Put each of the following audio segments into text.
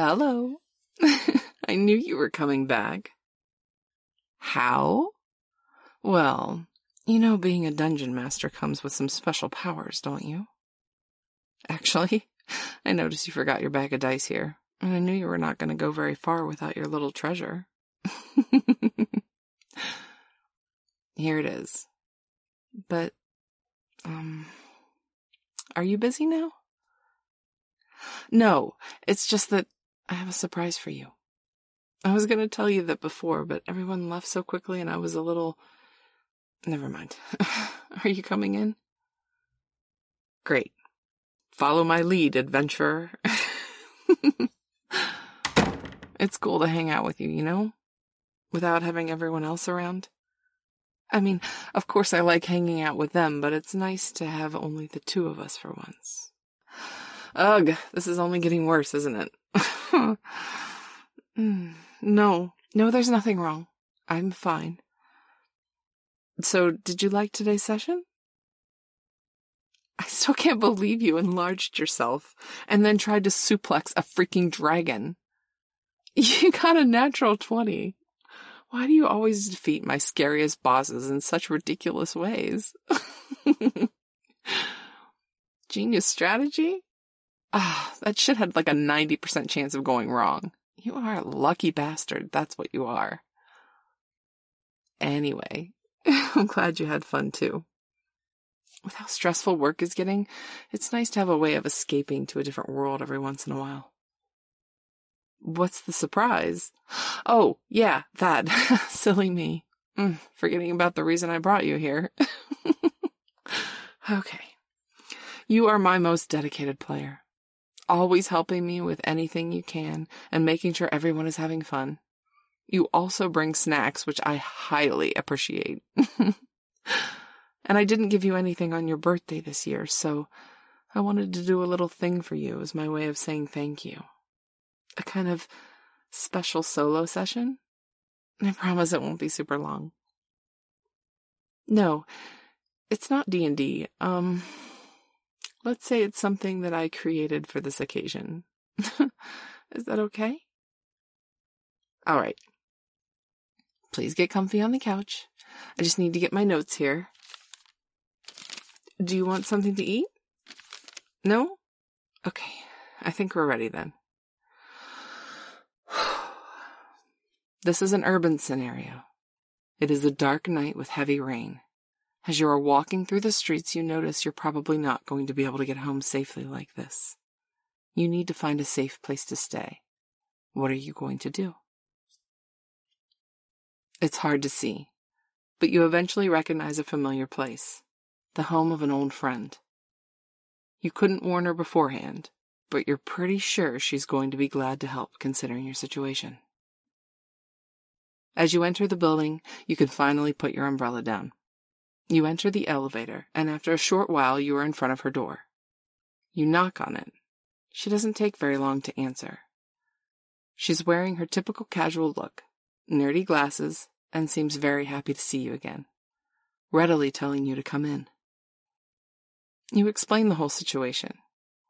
Hello. I knew you were coming back. How? Well, you know, being a dungeon master comes with some special powers, don't you? Actually, I noticed you forgot your bag of dice here, and I knew you were not going to go very far without your little treasure. here it is. But, um, are you busy now? No, it's just that I have a surprise for you. I was going to tell you that before, but everyone left so quickly and I was a little. Never mind. Are you coming in? Great. Follow my lead, adventurer. it's cool to hang out with you, you know? Without having everyone else around. I mean, of course I like hanging out with them, but it's nice to have only the two of us for once. Ugh, this is only getting worse, isn't it? mm. No, no, there's nothing wrong. I'm fine. So, did you like today's session? I still can't believe you enlarged yourself and then tried to suplex a freaking dragon. You got a natural 20. Why do you always defeat my scariest bosses in such ridiculous ways? Genius strategy? Ah, that shit had like a 90% chance of going wrong. You are a lucky bastard. That's what you are. Anyway, I'm glad you had fun too. With how stressful work is getting, it's nice to have a way of escaping to a different world every once in a while. What's the surprise? Oh, yeah, that. Silly me. Mm, forgetting about the reason I brought you here. okay. You are my most dedicated player always helping me with anything you can and making sure everyone is having fun. You also bring snacks, which I highly appreciate. and I didn't give you anything on your birthday this year, so I wanted to do a little thing for you as my way of saying thank you. A kind of special solo session. I promise it won't be super long. No, it's not D&D. Um, Let's say it's something that I created for this occasion. Is that okay? All right. Please get comfy on the couch. I just need to get my notes here. Do you want something to eat? No? Okay. I think we're ready then. This is an urban scenario. It is a dark night with heavy rain. As you are walking through the streets, you notice you're probably not going to be able to get home safely like this. You need to find a safe place to stay. What are you going to do? It's hard to see, but you eventually recognize a familiar place the home of an old friend. You couldn't warn her beforehand, but you're pretty sure she's going to be glad to help considering your situation. As you enter the building, you can finally put your umbrella down. You enter the elevator, and after a short while, you are in front of her door. You knock on it. She doesn't take very long to answer. She's wearing her typical casual look, nerdy glasses, and seems very happy to see you again, readily telling you to come in. You explain the whole situation.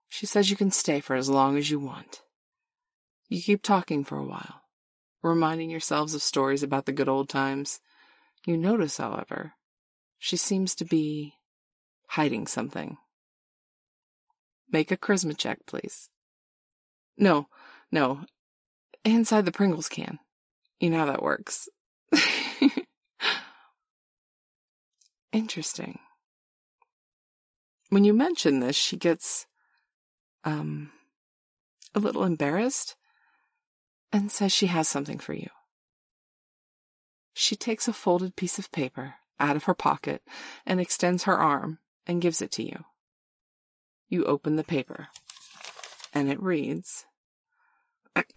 She says you can stay for as long as you want. You keep talking for a while, reminding yourselves of stories about the good old times. You notice, however, she seems to be hiding something. Make a charisma check, please. No, no. Inside the Pringles can. You know how that works. Interesting. When you mention this, she gets, um, a little embarrassed and says she has something for you. She takes a folded piece of paper out of her pocket and extends her arm and gives it to you. You open the paper, and it reads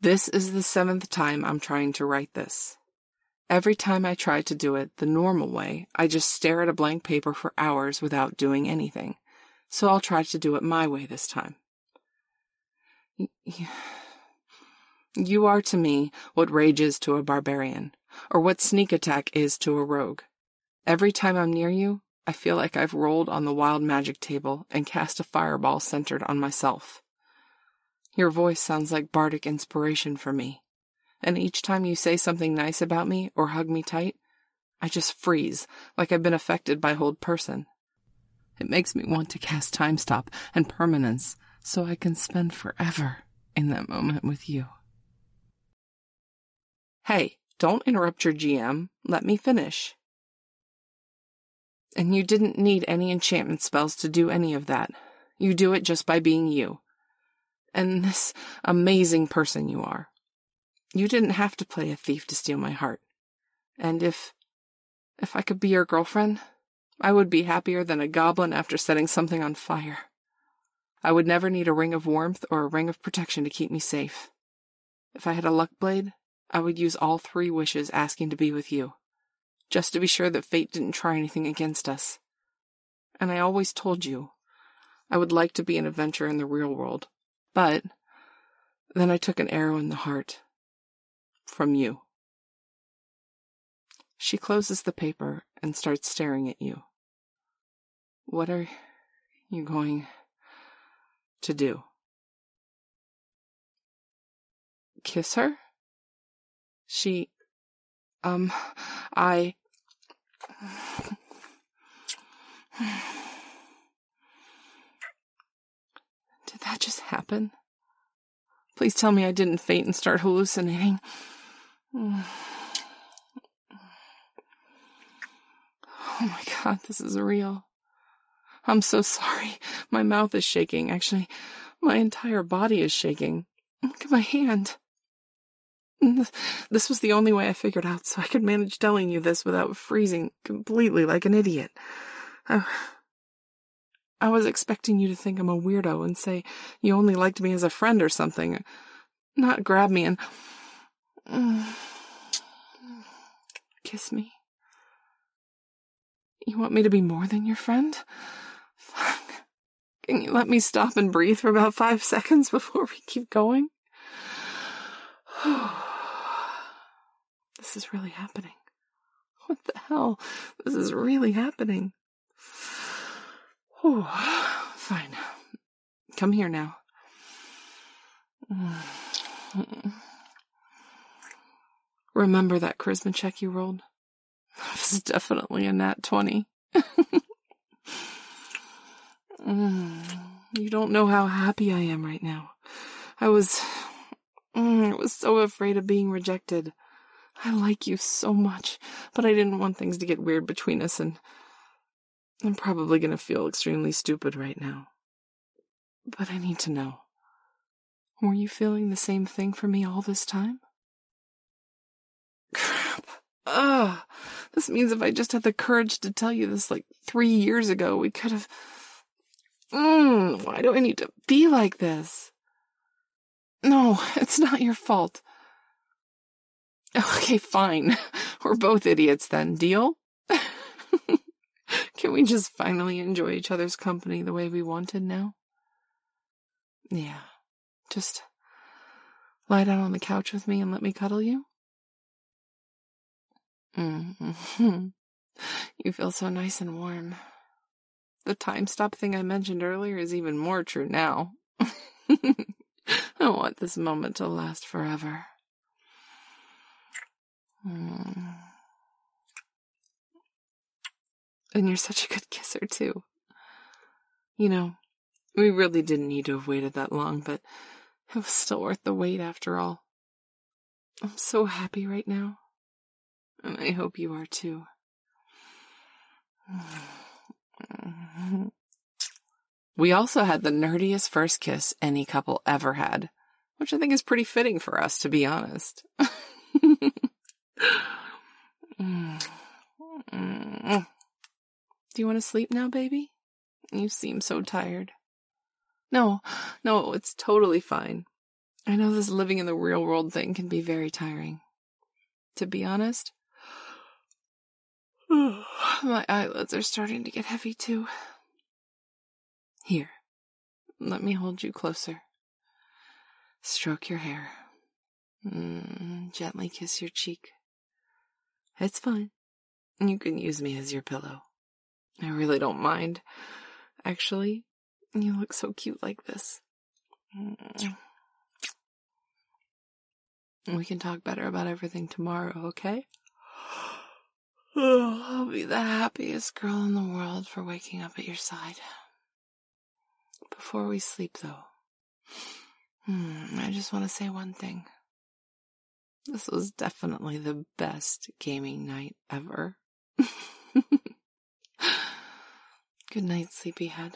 This is the seventh time I'm trying to write this. Every time I try to do it the normal way, I just stare at a blank paper for hours without doing anything. So I'll try to do it my way this time. You are to me what rage is to a barbarian, or what sneak attack is to a rogue. Every time I'm near you, I feel like I've rolled on the wild magic table and cast a fireball centered on myself. Your voice sounds like bardic inspiration for me. And each time you say something nice about me or hug me tight, I just freeze, like I've been affected by hold person. It makes me want to cast time stop and permanence so I can spend forever in that moment with you. Hey, don't interrupt your GM. Let me finish. And you didn't need any enchantment spells to do any of that. You do it just by being you. And this amazing person you are. You didn't have to play a thief to steal my heart. And if. if I could be your girlfriend, I would be happier than a goblin after setting something on fire. I would never need a ring of warmth or a ring of protection to keep me safe. If I had a luck blade, I would use all three wishes asking to be with you, just to be sure that fate didn't try anything against us. And I always told you I would like to be an adventurer in the real world, but then I took an arrow in the heart. From you. She closes the paper and starts staring at you. What are you going to do? Kiss her? She. Um, I. Did that just happen? Please tell me I didn't faint and start hallucinating. Oh my god, this is real. I'm so sorry. My mouth is shaking. Actually, my entire body is shaking. Look at my hand. This was the only way I figured out so I could manage telling you this without freezing completely like an idiot. I, I was expecting you to think I'm a weirdo and say you only liked me as a friend or something. Not grab me and. Kiss me. You want me to be more than your friend? Fuck. Can you let me stop and breathe for about five seconds before we keep going? Oh. This is really happening. What the hell? This is really happening. Whew. Fine. Come here now. Remember that charisma check you rolled? That was definitely a nat 20. mm, you don't know how happy I am right now. I was. I was so afraid of being rejected. I like you so much, but I didn't want things to get weird between us, and I'm probably going to feel extremely stupid right now. But I need to know. Were you feeling the same thing for me all this time? Crap. Ugh. This means if I just had the courage to tell you this like three years ago, we could have. Mm, why do I need to be like this? No, it's not your fault. Okay, fine. We're both idiots then. Deal? Can we just finally enjoy each other's company the way we wanted now? Yeah. Just lie down on the couch with me and let me cuddle you? Mm-hmm. You feel so nice and warm. The time stop thing I mentioned earlier is even more true now. I want this moment to last forever. Mm. And you're such a good kisser, too. You know, we really didn't need to have waited that long, but it was still worth the wait after all. I'm so happy right now. And I hope you are too. We also had the nerdiest first kiss any couple ever had, which I think is pretty fitting for us, to be honest. Do you want to sleep now, baby? You seem so tired. No, no, it's totally fine. I know this living in the real world thing can be very tiring. To be honest, my eyelids are starting to get heavy too. Here, let me hold you closer. Stroke your hair. Mm, gently kiss your cheek. It's fine. You can use me as your pillow. I really don't mind. Actually, you look so cute like this. Mm. We can talk better about everything tomorrow, okay? Oh, I'll be the happiest girl in the world for waking up at your side. Before we sleep, though, hmm, I just want to say one thing. This was definitely the best gaming night ever. Good night, sleepyhead.